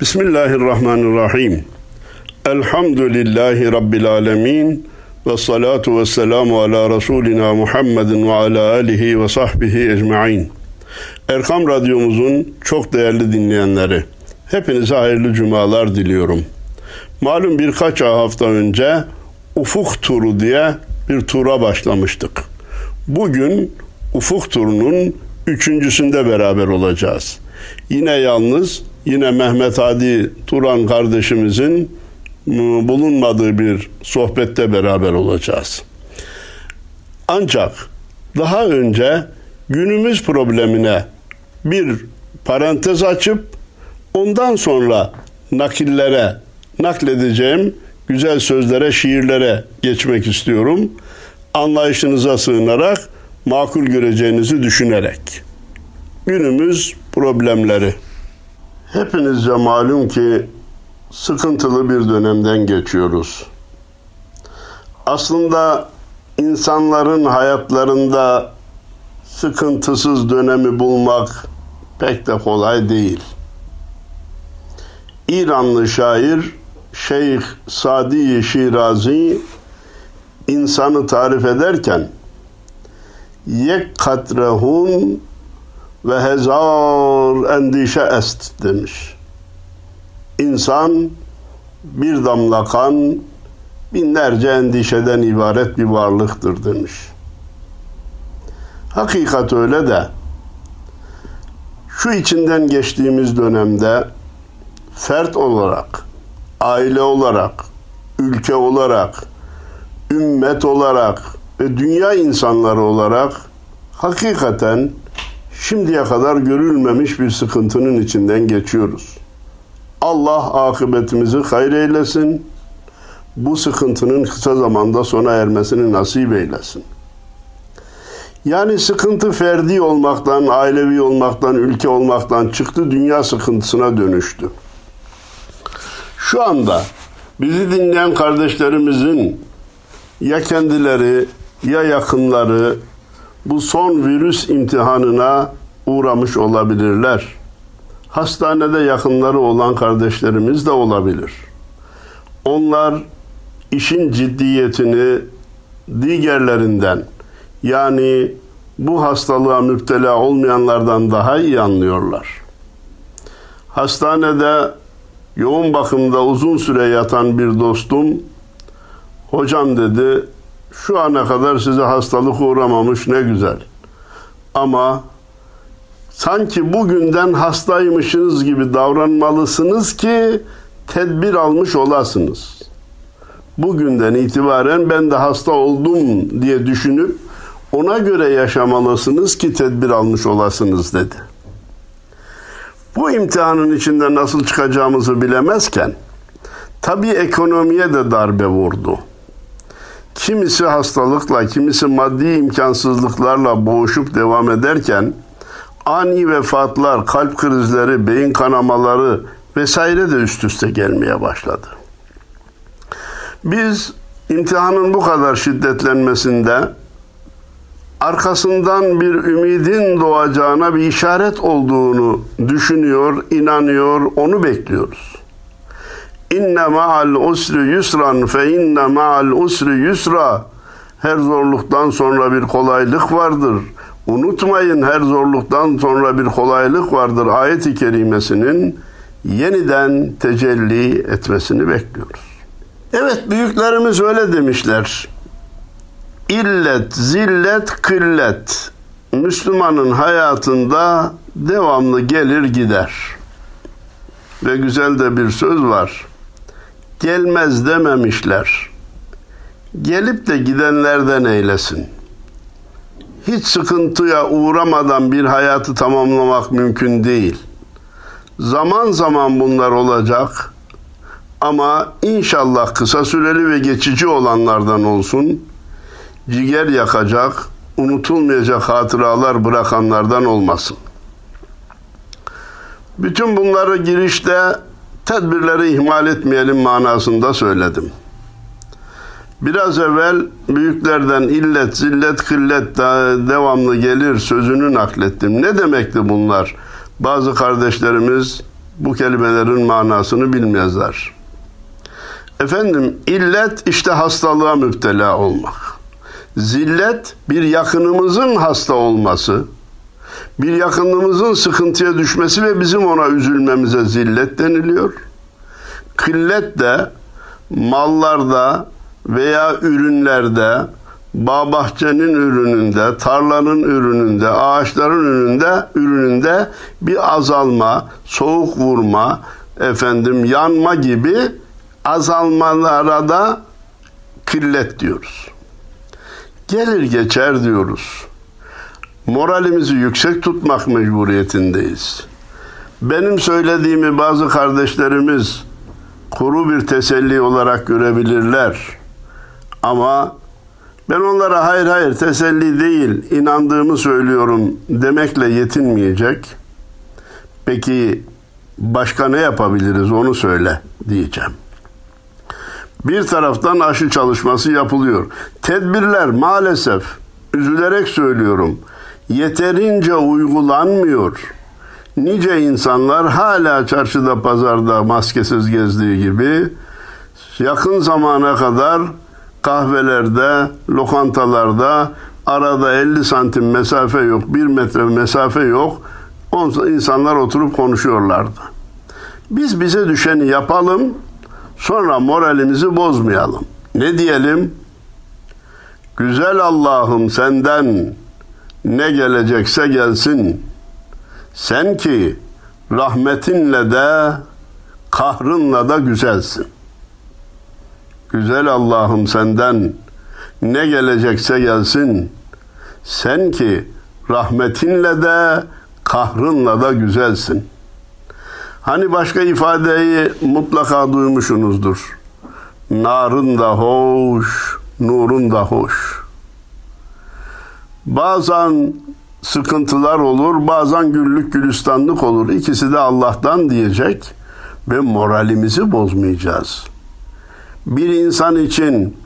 Bismillahirrahmanirrahim. Elhamdülillahi Rabbil alemin. Ve salatu ve selamu ala Resulina Muhammedin ve ala alihi ve sahbihi ecma'in. Erkam Radyomuzun çok değerli dinleyenleri, hepinize hayırlı cumalar diliyorum. Malum birkaç hafta önce Ufuk Turu diye bir tura başlamıştık. Bugün Ufuk Turu'nun üçüncüsünde beraber olacağız. Yine yalnız, yine Mehmet Hadi Turan kardeşimizin bulunmadığı bir sohbette beraber olacağız. Ancak daha önce günümüz problemine bir parantez açıp ondan sonra nakillere, nakledeceğim güzel sözlere, şiirlere geçmek istiyorum. Anlayışınıza sığınarak, makul göreceğinizi düşünerek. Günümüz problemleri. Hepinizce malum ki sıkıntılı bir dönemden geçiyoruz. Aslında insanların hayatlarında sıkıntısız dönemi bulmak pek de kolay değil. İranlı şair Şeyh Sadi Şirazi insanı tarif ederken yek katrehun ve hezar endişe est demiş. İnsan bir damla kan binlerce endişeden ibaret bir varlıktır demiş. Hakikat öyle de şu içinden geçtiğimiz dönemde fert olarak, aile olarak, ülke olarak, ümmet olarak ve dünya insanları olarak hakikaten şimdiye kadar görülmemiş bir sıkıntının içinden geçiyoruz. Allah akıbetimizi hayır eylesin. Bu sıkıntının kısa zamanda sona ermesini nasip eylesin. Yani sıkıntı ferdi olmaktan, ailevi olmaktan, ülke olmaktan çıktı, dünya sıkıntısına dönüştü. Şu anda bizi dinleyen kardeşlerimizin ya kendileri ya yakınları bu son virüs imtihanına uğramış olabilirler. Hastanede yakınları olan kardeşlerimiz de olabilir. Onlar işin ciddiyetini diğerlerinden yani bu hastalığa müptela olmayanlardan daha iyi anlıyorlar. Hastanede yoğun bakımda uzun süre yatan bir dostum hocam dedi şu ana kadar size hastalık uğramamış ne güzel. Ama sanki bugünden hastaymışsınız gibi davranmalısınız ki tedbir almış olasınız. Bugünden itibaren ben de hasta oldum diye düşünüp ona göre yaşamalısınız ki tedbir almış olasınız dedi. Bu imtihanın içinde nasıl çıkacağımızı bilemezken tabi ekonomiye de darbe vurdu. Kimisi hastalıkla, kimisi maddi imkansızlıklarla boğuşup devam ederken ani vefatlar, kalp krizleri, beyin kanamaları vesaire de üst üste gelmeye başladı. Biz imtihanın bu kadar şiddetlenmesinde arkasından bir ümidin doğacağına bir işaret olduğunu düşünüyor, inanıyor, onu bekliyoruz. İnne ma'al usri yusran fe inne ma'al usri yusra. Her zorluktan sonra bir kolaylık vardır. Unutmayın her zorluktan sonra bir kolaylık vardır. Ayet-i kerimesinin yeniden tecelli etmesini bekliyoruz. Evet büyüklerimiz öyle demişler. İllet, zillet, kıllet. Müslümanın hayatında devamlı gelir gider. Ve güzel de bir söz var. Gelmez dememişler. Gelip de gidenlerden eylesin. Hiç sıkıntıya uğramadan bir hayatı tamamlamak mümkün değil. Zaman zaman bunlar olacak ama inşallah kısa süreli ve geçici olanlardan olsun. Ciger yakacak, unutulmayacak hatıralar bırakanlardan olmasın. Bütün bunları girişte tedbirleri ihmal etmeyelim manasında söyledim. Biraz evvel büyüklerden illet, zillet, kıllet devamlı gelir sözünü naklettim. Ne demekti bunlar? Bazı kardeşlerimiz bu kelimelerin manasını bilmezler. Efendim illet işte hastalığa müptela olmak. Zillet bir yakınımızın hasta olması, bir yakınımızın sıkıntıya düşmesi ve bizim ona üzülmemize zillet deniliyor. Kıllet de mallarda veya ürünlerde, bağ bahçenin ürününde, tarlanın ürününde, ağaçların ürününde, ürününde bir azalma, soğuk vurma, efendim yanma gibi azalmalara da kıllet diyoruz. Gelir geçer diyoruz. Moralimizi yüksek tutmak mecburiyetindeyiz. Benim söylediğimi bazı kardeşlerimiz kuru bir teselli olarak görebilirler. Ama ben onlara hayır hayır teselli değil, inandığımı söylüyorum demekle yetinmeyecek. Peki başka ne yapabiliriz onu söyle diyeceğim. Bir taraftan aşı çalışması yapılıyor. Tedbirler maalesef üzülerek söylüyorum yeterince uygulanmıyor. Nice insanlar hala çarşıda pazarda maskesiz gezdiği gibi yakın zamana kadar kahvelerde, lokantalarda arada 50 santim mesafe yok, 1 metre mesafe yok. insanlar oturup konuşuyorlardı. Biz bize düşeni yapalım, sonra moralimizi bozmayalım. Ne diyelim? Güzel Allah'ım senden ne gelecekse gelsin. Sen ki rahmetinle de kahrınla da güzelsin. Güzel Allah'ım senden ne gelecekse gelsin. Sen ki rahmetinle de kahrınla da güzelsin. Hani başka ifadeyi mutlaka duymuşsunuzdur. Narın da hoş, nurun da hoş. Bazen sıkıntılar olur, bazen güllük gülistanlık olur. İkisi de Allah'tan diyecek ve moralimizi bozmayacağız. Bir insan için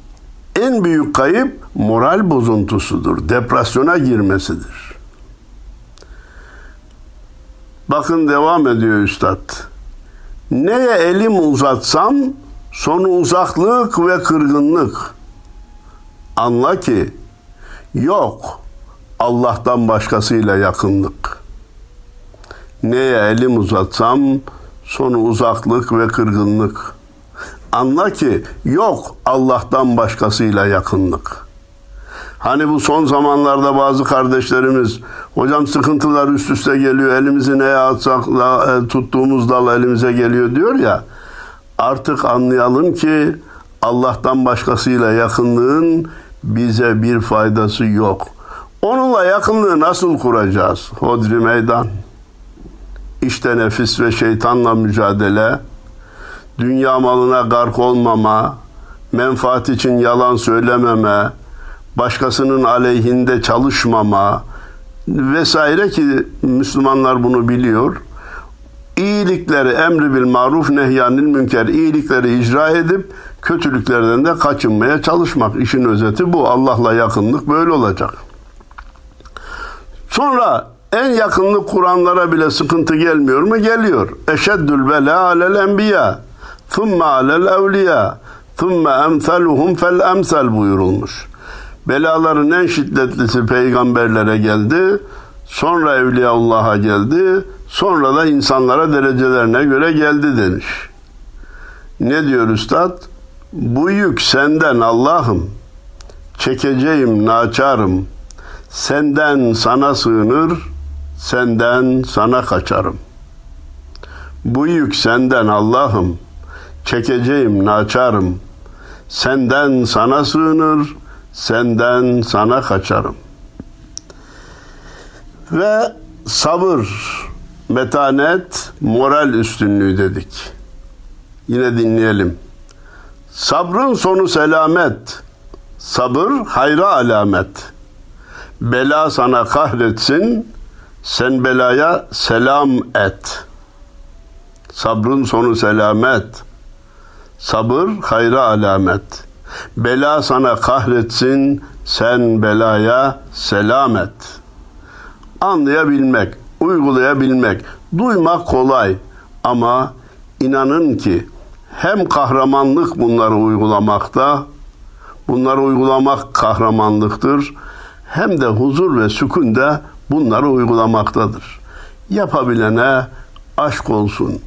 en büyük kayıp moral bozuntusudur, depresyona girmesidir. Bakın devam ediyor üstad. Neye elim uzatsam sonu uzaklık ve kırgınlık. Anla ki yok Allah'tan başkasıyla yakınlık. Neye elim uzatsam sonu uzaklık ve kırgınlık. Anla ki yok Allah'tan başkasıyla yakınlık. Hani bu son zamanlarda bazı kardeşlerimiz hocam sıkıntılar üst üste geliyor elimizi neye atsak e, tuttuğumuz dal elimize geliyor diyor ya artık anlayalım ki Allah'tan başkasıyla yakınlığın bize bir faydası yok. Onunla yakınlığı nasıl kuracağız? Hodri meydan. İşte nefis ve şeytanla mücadele, dünya malına gark olmama, menfaat için yalan söylememe, başkasının aleyhinde çalışmama vesaire ki Müslümanlar bunu biliyor. İyilikleri emri bil maruf nehyanil münker iyilikleri icra edip kötülüklerden de kaçınmaya çalışmak. işin özeti bu. Allah'la yakınlık böyle olacak. Sonra en yakınlık kuranlara bile sıkıntı gelmiyor mu? Geliyor. Eşeddül bela alel enbiya. Thumme alel evliya. Thumme emseluhum fel emsel buyurulmuş. Belaların en şiddetlisi peygamberlere geldi. Sonra Evliyaullah'a geldi. Sonra da insanlara derecelerine göre geldi demiş. Ne diyor üstad? Bu yük senden Allah'ım. Çekeceğim naçarım. Senden sana sığınır, senden sana kaçarım. Bu yük senden Allah'ım. Çekeceğim naçarım. Senden sana sığınır, senden sana kaçarım. Ve sabır, metanet, moral üstünlüğü dedik. Yine dinleyelim. Sabrın sonu selamet. Sabır hayra alamet. Bela sana kahretsin. Sen belaya selam et. Sabrın sonu selamet. Sabır hayra alamet. Bela sana kahretsin. Sen belaya selam et. Anlayabilmek, uygulayabilmek, duymak kolay Ama inanın ki hem kahramanlık bunları uygulamakta, bunları uygulamak kahramanlıktır, hem de huzur ve sükun de bunları uygulamaktadır. Yapabilene aşk olsun.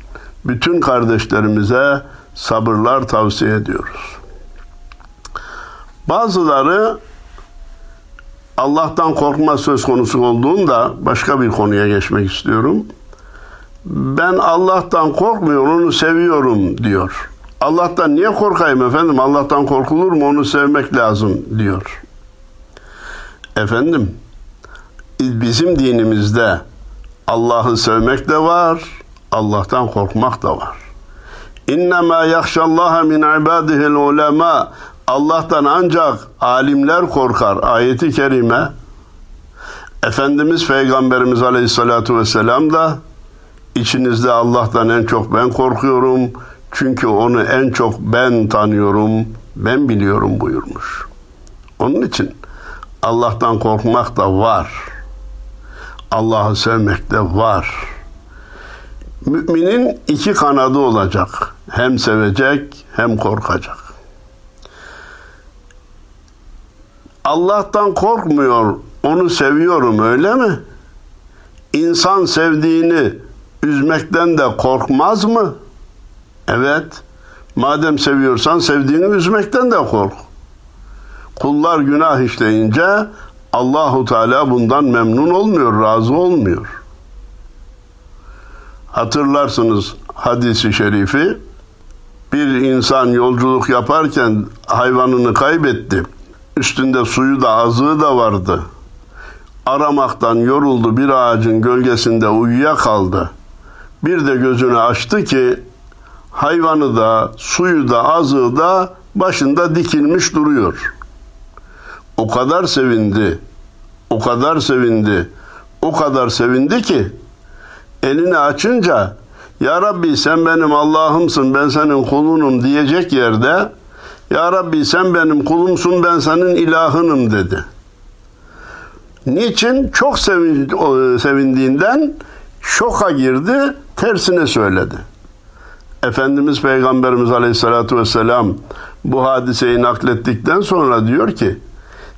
Bütün kardeşlerimize sabırlar tavsiye ediyoruz. Bazıları Allah'tan korkma söz konusu olduğunda başka bir konuya geçmek istiyorum. Ben Allah'tan korkmuyorum, onu seviyorum diyor. Allah'tan niye korkayım efendim? Allah'tan korkulur mu? Onu sevmek lazım diyor. Efendim, bizim dinimizde Allah'ı sevmek de var, Allah'tan korkmak da var. İnnemâ yakşallâhe min ibâdihil ulema. Allah'tan ancak alimler korkar. Ayeti kerime. Efendimiz Peygamberimiz Aleyhisselatü Vesselam da içinizde Allah'tan en çok ben korkuyorum. Çünkü onu en çok ben tanıyorum, ben biliyorum buyurmuş. Onun için Allah'tan korkmak da var. Allah'ı sevmek de var. Müminin iki kanadı olacak. Hem sevecek hem korkacak. Allah'tan korkmuyor, onu seviyorum öyle mi? İnsan sevdiğini üzmekten de korkmaz mı? Evet. Madem seviyorsan sevdiğini üzmekten de kork. Kullar günah işleyince Allahu Teala bundan memnun olmuyor, razı olmuyor. Hatırlarsınız hadisi şerifi. Bir insan yolculuk yaparken hayvanını kaybetti. Üstünde suyu da azığı da vardı. Aramaktan yoruldu bir ağacın gölgesinde uyuyakaldı. Bir de gözünü açtı ki hayvanı da suyu da azığı da başında dikilmiş duruyor. O kadar sevindi, o kadar sevindi, o kadar sevindi ki elini açınca Ya Rabbi sen benim Allah'ımsın ben senin kulunum diyecek yerde Ya Rabbi sen benim kulumsun ben senin ilahınım dedi. Niçin? Çok sevindiğinden şoka girdi, tersine söyledi. Efendimiz Peygamberimiz Aleyhisselatü Vesselam bu hadiseyi naklettikten sonra diyor ki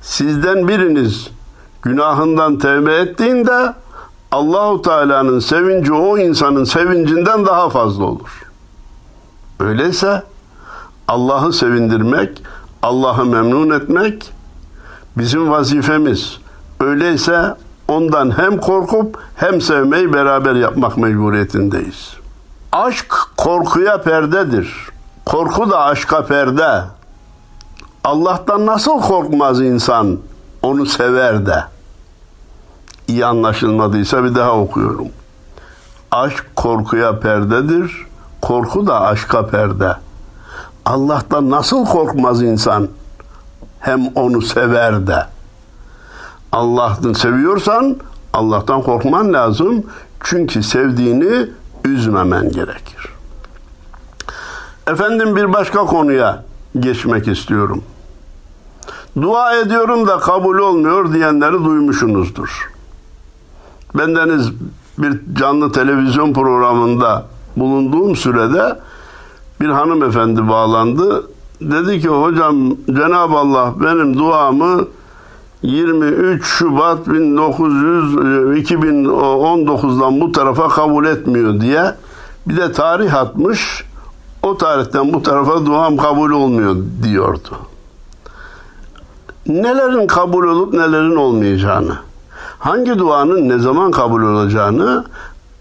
sizden biriniz günahından tevbe ettiğinde Allahu Teala'nın sevinci o insanın sevincinden daha fazla olur. Öyleyse Allah'ı sevindirmek, Allah'ı memnun etmek bizim vazifemiz. Öyleyse ondan hem korkup hem sevmeyi beraber yapmak mecburiyetindeyiz. Aşk korkuya perdedir. Korku da aşka perde. Allah'tan nasıl korkmaz insan? Onu sever de iyi anlaşılmadıysa bir daha okuyorum. Aşk korkuya perdedir, korku da aşka perde. Allah'tan nasıl korkmaz insan? Hem onu sever de. Allah'ını seviyorsan Allah'tan korkman lazım. Çünkü sevdiğini üzmemen gerekir. Efendim bir başka konuya geçmek istiyorum. Dua ediyorum da kabul olmuyor diyenleri duymuşsunuzdur. Bendeniz bir canlı televizyon programında bulunduğum sürede bir hanımefendi bağlandı. Dedi ki hocam Cenab-ı Allah benim duamı 23 Şubat 1900 2019'dan bu tarafa kabul etmiyor diye bir de tarih atmış. O tarihten bu tarafa duam kabul olmuyor diyordu. Nelerin kabul olup nelerin olmayacağını hangi duanın ne zaman kabul olacağını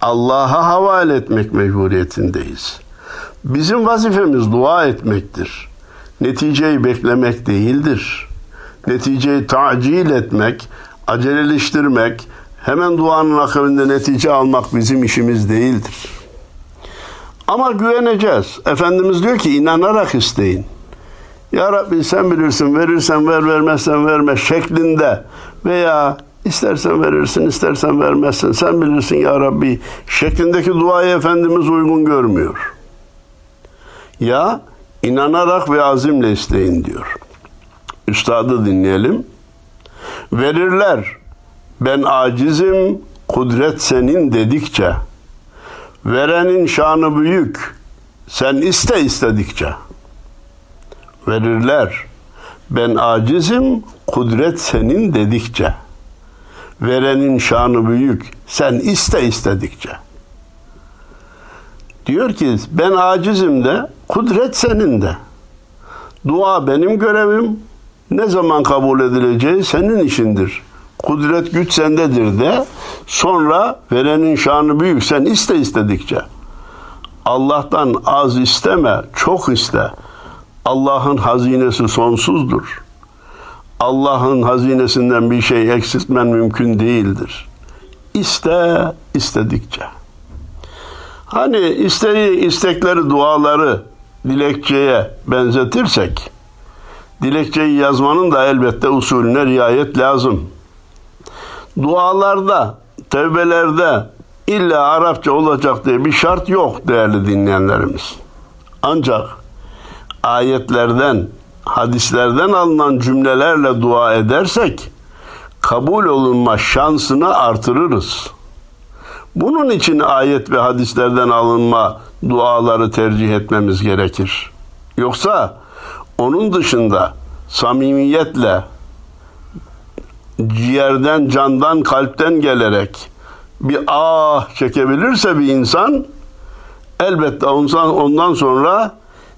Allah'a havale etmek mecburiyetindeyiz. Bizim vazifemiz dua etmektir. Neticeyi beklemek değildir. Neticeyi tacil etmek, aceleleştirmek, hemen duanın akabinde netice almak bizim işimiz değildir. Ama güveneceğiz. Efendimiz diyor ki inanarak isteyin. Ya Rabbi sen bilirsin verirsen ver vermezsen verme şeklinde veya İstersen verirsin, istersen vermezsin. Sen bilirsin ya Rabbi şeklindeki duayı Efendimiz uygun görmüyor. Ya inanarak ve azimle isteyin diyor. Üstadı dinleyelim. Verirler. Ben acizim, kudret senin dedikçe. Verenin şanı büyük. Sen iste istedikçe. Verirler. Ben acizim, kudret senin dedikçe. Verenin şanı büyük. Sen iste istedikçe. Diyor ki ben acizim de, kudret senin de. Dua benim görevim. Ne zaman kabul edileceği senin işindir. Kudret güç sendedir de. Sonra verenin şanı büyük. Sen iste istedikçe. Allah'tan az isteme, çok iste. Allah'ın hazinesi sonsuzdur. Allah'ın hazinesinden bir şey eksiltmen mümkün değildir. İste istedikçe. Hani isteği, istekleri, duaları dilekçeye benzetirsek, dilekçeyi yazmanın da elbette usulüne riayet lazım. Dualarda, tevbelerde illa Arapça olacak diye bir şart yok değerli dinleyenlerimiz. Ancak ayetlerden, hadislerden alınan cümlelerle dua edersek kabul olunma şansını artırırız. Bunun için ayet ve hadislerden alınma duaları tercih etmemiz gerekir. Yoksa onun dışında samimiyetle ciğerden, candan, kalpten gelerek bir ah çekebilirse bir insan elbette ondan, ondan sonra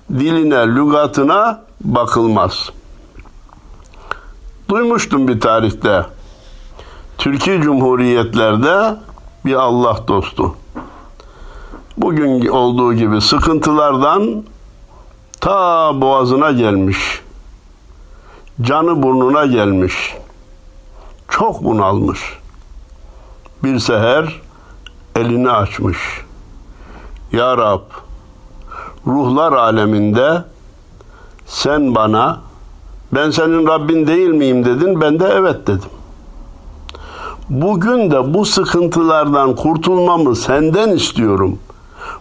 diline, lügatına bakılmaz. Duymuştum bir tarihte. Türkiye Cumhuriyetlerde bir Allah dostu. Bugün olduğu gibi sıkıntılardan ta boğazına gelmiş. Canı burnuna gelmiş. Çok bunalmış. Bir seher elini açmış. Ya Rab, ruhlar aleminde sen bana ben senin Rabbin değil miyim dedin. Ben de evet dedim. Bugün de bu sıkıntılardan kurtulmamı senden istiyorum.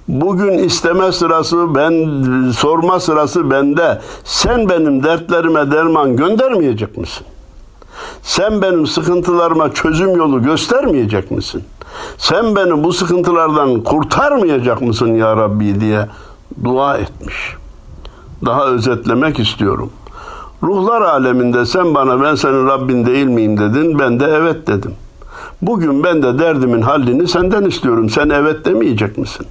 Bugün isteme sırası ben sorma sırası bende. Sen benim dertlerime derman göndermeyecek misin? Sen benim sıkıntılarıma çözüm yolu göstermeyecek misin? Sen beni bu sıkıntılardan kurtarmayacak mısın ya Rabbi diye dua etmiş. Daha özetlemek istiyorum. Ruhlar aleminde sen bana ben senin Rabbin değil miyim dedin. Ben de evet dedim. Bugün ben de derdimin hallini senden istiyorum. Sen evet demeyecek misin?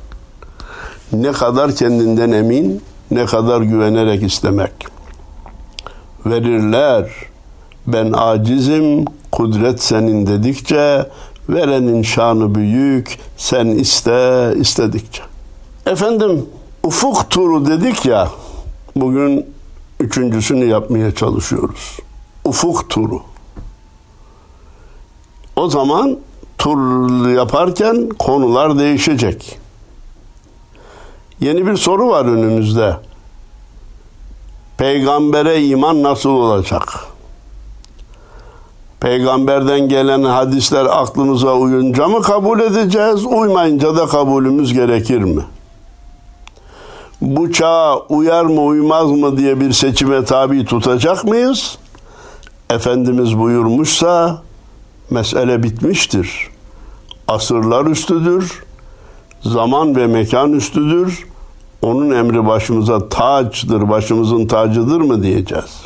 Ne kadar kendinden emin, ne kadar güvenerek istemek. Verirler. Ben acizim, kudret senin dedikçe, verenin şanı büyük, sen iste istedikçe. Efendim, ufuk turu dedik ya, bugün üçüncüsünü yapmaya çalışıyoruz. Ufuk turu. O zaman tur yaparken konular değişecek. Yeni bir soru var önümüzde. Peygambere iman nasıl olacak? Peygamberden gelen hadisler aklımıza uyunca mı kabul edeceğiz, uymayınca da kabulümüz gerekir mi? Bu çağa uyar mı uymaz mı diye bir seçime tabi tutacak mıyız? Efendimiz buyurmuşsa mesele bitmiştir. Asırlar üstüdür, zaman ve mekan üstüdür. Onun emri başımıza taçdır, başımızın tacıdır mı diyeceğiz.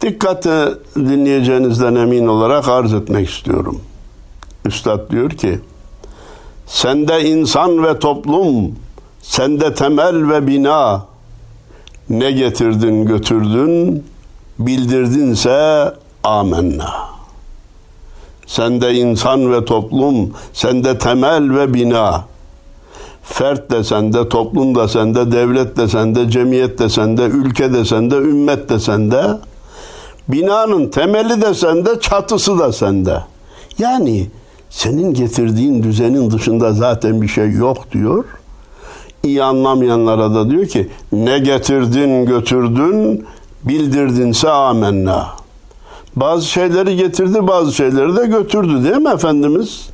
Dikkate dinleyeceğinizden emin olarak arz etmek istiyorum. Üstad diyor ki, sende insan ve toplum, sende temel ve bina, ne getirdin götürdün, bildirdinse amenna. Sende insan ve toplum, sende temel ve bina. Fert de sende, toplum da sende, devlet de sende, cemiyet de sende, ülke de sende, ümmet de sende. Binanın temeli de sende, çatısı da sende. Yani senin getirdiğin düzenin dışında zaten bir şey yok diyor. İyi anlamayanlara da diyor ki ne getirdin götürdün bildirdinse amenna. Bazı şeyleri getirdi, bazı şeyleri de götürdü değil mi Efendimiz?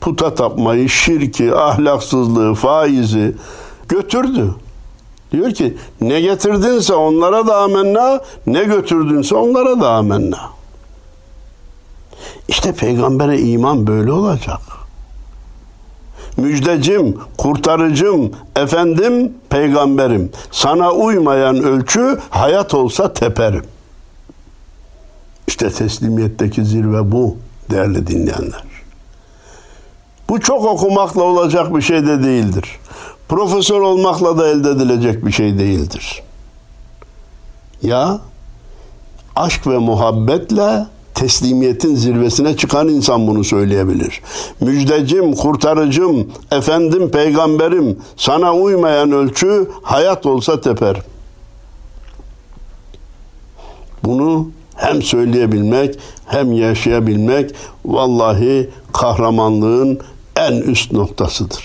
Puta tapmayı, şirki, ahlaksızlığı, faizi götürdü. Diyor ki ne getirdinse onlara da amenna, ne götürdünse onlara da amenna. İşte peygambere iman böyle olacak. müjdecim, kurtarıcım, efendim, peygamberim. Sana uymayan ölçü hayat olsa teperim. İşte teslimiyetteki zirve bu değerli dinleyenler. Bu çok okumakla olacak bir şey de değildir. Profesör olmakla da elde edilecek bir şey değildir. Ya aşk ve muhabbetle teslimiyetin zirvesine çıkan insan bunu söyleyebilir. Müjdecim, kurtarıcım, efendim, peygamberim, sana uymayan ölçü hayat olsa teper. Bunu hem söyleyebilmek hem yaşayabilmek vallahi kahramanlığın en üst noktasıdır.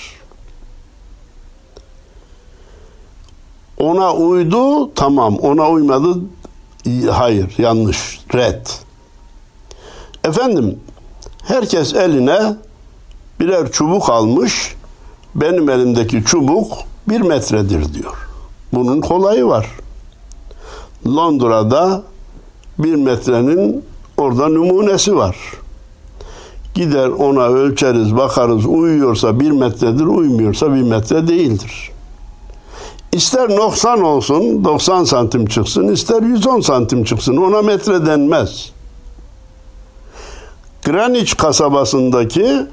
Ona uydu tamam, ona uymadı hayır, yanlış, red. Efendim, herkes eline birer çubuk almış. Benim elimdeki çubuk bir metredir diyor. Bunun kolayı var. Londra'da bir metrenin orada numunesi var. Gider ona ölçeriz, bakarız, uyuyorsa bir metredir, uymuyorsa bir metre değildir. İster 90 olsun, 90 santim çıksın, ister 110 santim çıksın, ona metre denmez. Greenwich kasabasındaki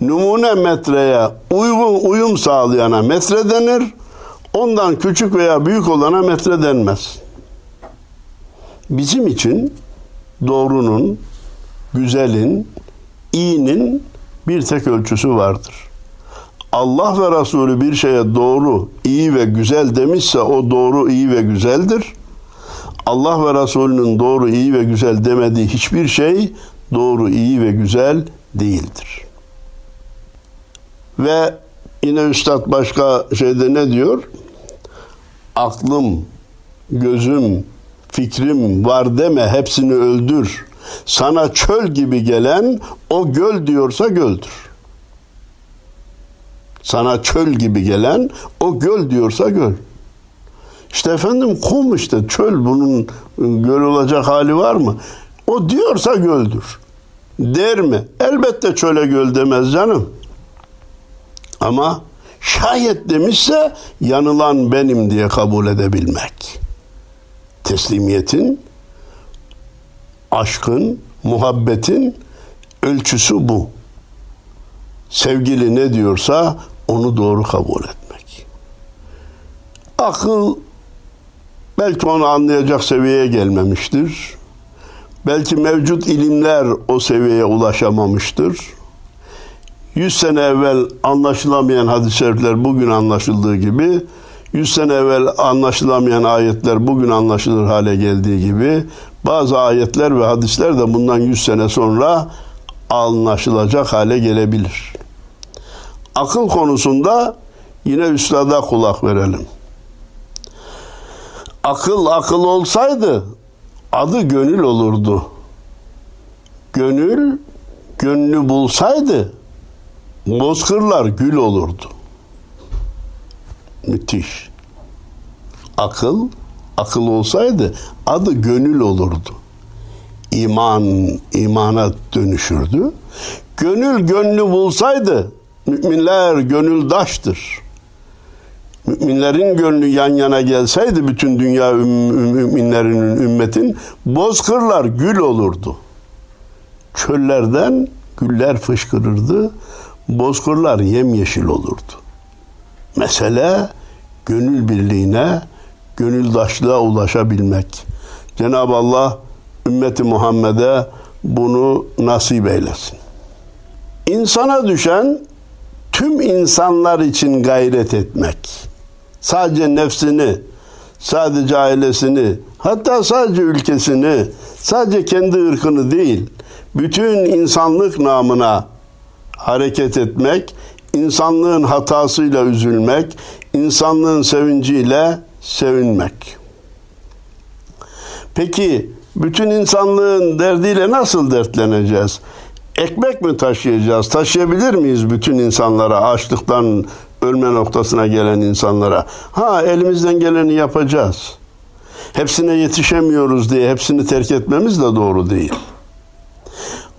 numune metreye uygun uyum sağlayana metre denir. Ondan küçük veya büyük olana metre denmez. Bizim için doğrunun, güzelin, iyinin bir tek ölçüsü vardır. Allah ve Resulü bir şeye doğru, iyi ve güzel demişse o doğru, iyi ve güzeldir. Allah ve Resulünün doğru, iyi ve güzel demediği hiçbir şey doğru, iyi ve güzel değildir. Ve yine Üstad başka şeyde ne diyor? Aklım, gözüm, fikrim var deme hepsini öldür. Sana çöl gibi gelen o göl diyorsa göldür. Sana çöl gibi gelen o göl diyorsa göl. İşte efendim kum işte çöl bunun göl olacak hali var mı? O diyorsa göldür. Der mi? Elbette çöle göl demez canım. Ama şayet demişse yanılan benim diye kabul edebilmek. Teslimiyetin, aşkın, muhabbetin ölçüsü bu. Sevgili ne diyorsa onu doğru kabul etmek. Akıl belki onu anlayacak seviyeye gelmemiştir. Belki mevcut ilimler o seviyeye ulaşamamıştır. Yüz sene evvel anlaşılamayan hadis-i şerifler bugün anlaşıldığı gibi, yüz sene evvel anlaşılamayan ayetler bugün anlaşılır hale geldiği gibi, bazı ayetler ve hadisler de bundan yüz sene sonra anlaşılacak hale gelebilir. Akıl konusunda yine üstada kulak verelim. Akıl akıl olsaydı adı gönül olurdu. Gönül gönlü bulsaydı bozkırlar gül olurdu. Müthiş. Akıl akıl olsaydı adı gönül olurdu. İman imana dönüşürdü. Gönül gönlü bulsaydı müminler gönüldaştır müminlerin gönlü yan yana gelseydi bütün dünya müminlerinin ümmetin bozkırlar gül olurdu. Çöllerden güller fışkırırdı, bozkırlar yemyeşil olurdu. Mesele gönül birliğine, gönüldaşlığa ulaşabilmek. Cenab-ı Allah ümmeti Muhammed'e bunu nasip eylesin. İnsana düşen tüm insanlar için gayret etmek sadece nefsini, sadece ailesini, hatta sadece ülkesini, sadece kendi ırkını değil, bütün insanlık namına hareket etmek, insanlığın hatasıyla üzülmek, insanlığın sevinciyle sevinmek. Peki bütün insanlığın derdiyle nasıl dertleneceğiz? Ekmek mi taşıyacağız? Taşıyabilir miyiz bütün insanlara açlıktan ölme noktasına gelen insanlara. Ha elimizden geleni yapacağız. Hepsine yetişemiyoruz diye hepsini terk etmemiz de doğru değil.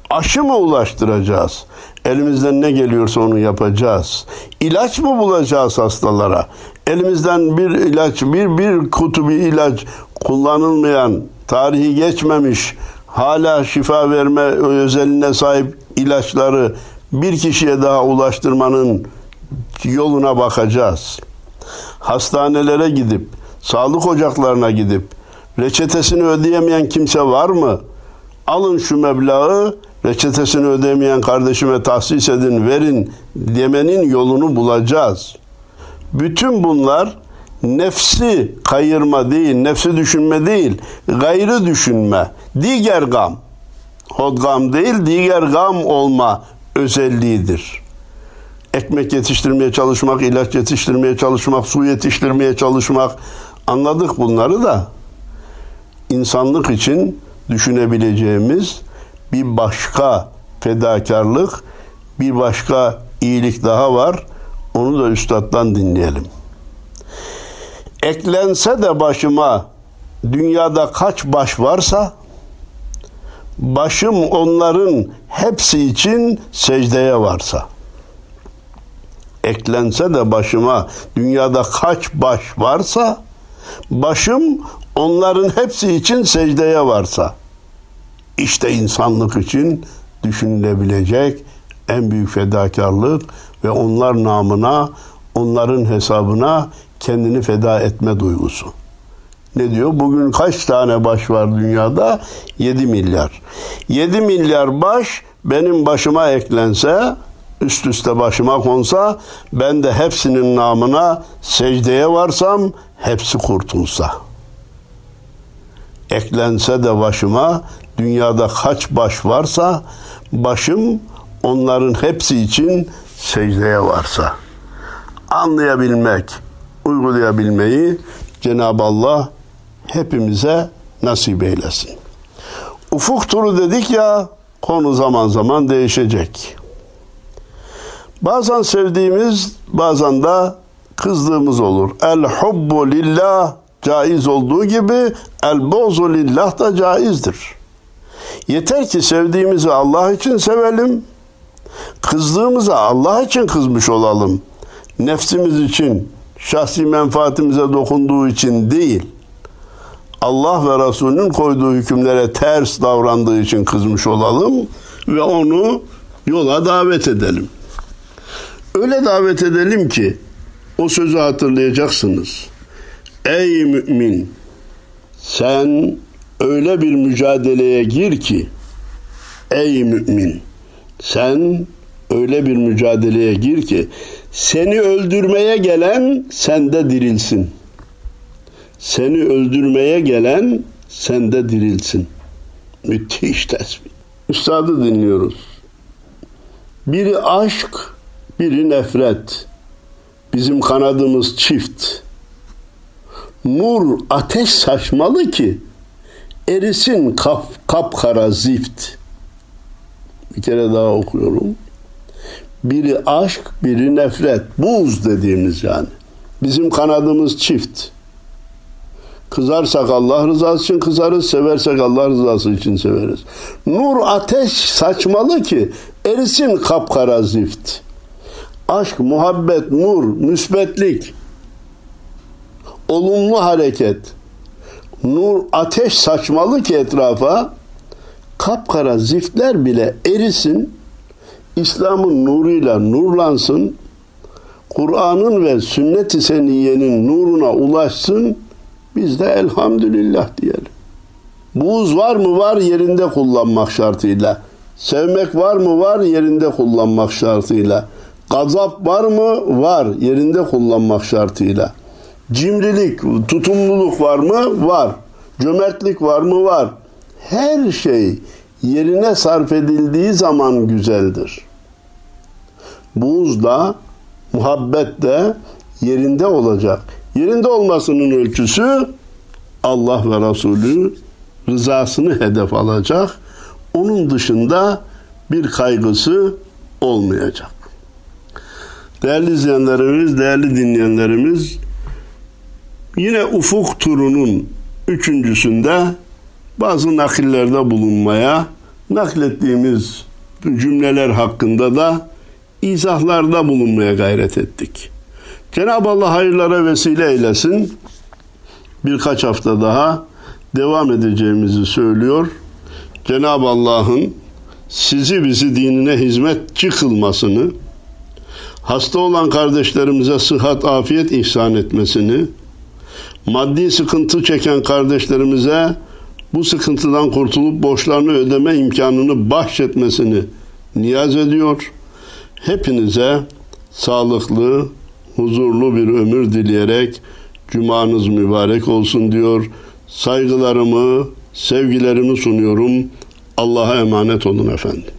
Aşı mı ulaştıracağız? Elimizden ne geliyorsa onu yapacağız. İlaç mı bulacağız hastalara? Elimizden bir ilaç, bir bir kutu bir ilaç kullanılmayan, tarihi geçmemiş, hala şifa verme özelliğine sahip ilaçları bir kişiye daha ulaştırmanın yoluna bakacağız. Hastanelere gidip, sağlık ocaklarına gidip reçetesini ödeyemeyen kimse var mı? Alın şu meblağı, reçetesini ödemeyen kardeşime tahsis edin, verin demenin yolunu bulacağız. Bütün bunlar nefsi kayırma değil, nefsi düşünme değil, gayrı düşünme, diğer gam. Hodgam değil, diğer gam olma özelliğidir. Ekmek yetiştirmeye çalışmak, ilaç yetiştirmeye çalışmak, su yetiştirmeye çalışmak anladık bunları da insanlık için düşünebileceğimiz bir başka fedakarlık, bir başka iyilik daha var. Onu da üstaddan dinleyelim. Eklense de başıma dünyada kaç baş varsa başım onların hepsi için secdeye varsa eklense de başıma dünyada kaç baş varsa başım onların hepsi için secdeye varsa işte insanlık için düşünülebilecek en büyük fedakarlık ve onlar namına, onların hesabına kendini feda etme duygusu. Ne diyor? Bugün kaç tane baş var dünyada? 7 milyar. 7 milyar baş benim başıma eklense, üst üste başıma konsa, ben de hepsinin namına secdeye varsam, hepsi kurtulsa. Eklense de başıma, dünyada kaç baş varsa, başım onların hepsi için secdeye varsa. Anlayabilmek, uygulayabilmeyi Cenab-ı Allah hepimize nasip eylesin. Ufuk turu dedik ya konu zaman zaman değişecek. Bazen sevdiğimiz bazen de kızdığımız olur. El hubbu lillah caiz olduğu gibi el bozu lillah da caizdir. Yeter ki sevdiğimizi Allah için sevelim. Kızdığımıza Allah için kızmış olalım. Nefsimiz için, şahsi menfaatimize dokunduğu için değil. Allah ve Resulünün koyduğu hükümlere ters davrandığı için kızmış olalım ve onu yola davet edelim. Öyle davet edelim ki o sözü hatırlayacaksınız. Ey mümin sen öyle bir mücadeleye gir ki ey mümin sen öyle bir mücadeleye gir ki seni öldürmeye gelen sende dirilsin. Seni öldürmeye gelen sende dirilsin. Müthiş tespit. Üstadı dinliyoruz. Biri aşk, biri nefret. Bizim kanadımız çift. Nur ateş saçmalı ki erisin kap, kapkara zift. Bir kere daha okuyorum. Biri aşk, biri nefret. Buz dediğimiz yani. Bizim kanadımız çift. Kızarsak Allah rızası için kızarız, seversek Allah rızası için severiz. Nur ateş saçmalı ki erisin kapkara zift. Aşk, muhabbet, nur, müsbetlik, olumlu hareket. Nur ateş saçmalı ki etrafa kapkara ziftler bile erisin. İslam'ın nuruyla nurlansın. Kur'an'ın ve sünnet-i seniyenin nuruna ulaşsın biz de elhamdülillah diyelim. Buğz var mı? Var yerinde kullanmak şartıyla. Sevmek var mı? Var yerinde kullanmak şartıyla. Gazap var mı? Var yerinde kullanmak şartıyla. Cimrilik, tutumluluk var mı? Var. Cömertlik var mı? Var. Her şey yerine sarf edildiği zaman güzeldir. Buğz da, muhabbet de yerinde olacak. Yerinde olmasının ölçüsü Allah ve Resulü rızasını hedef alacak. Onun dışında bir kaygısı olmayacak. Değerli izleyenlerimiz, değerli dinleyenlerimiz yine ufuk turunun üçüncüsünde bazı nakillerde bulunmaya naklettiğimiz cümleler hakkında da izahlarda bulunmaya gayret ettik. Cenab-ı Allah hayırlara vesile eylesin. Birkaç hafta daha devam edeceğimizi söylüyor. Cenab-ı Allah'ın sizi bizi dinine hizmetçi kılmasını, hasta olan kardeşlerimize sıhhat, afiyet ihsan etmesini, maddi sıkıntı çeken kardeşlerimize bu sıkıntıdan kurtulup borçlarını ödeme imkanını bahşetmesini niyaz ediyor. Hepinize sağlıklı, huzurlu bir ömür dileyerek cumanız mübarek olsun diyor. Saygılarımı, sevgilerimi sunuyorum. Allah'a emanet olun efendim.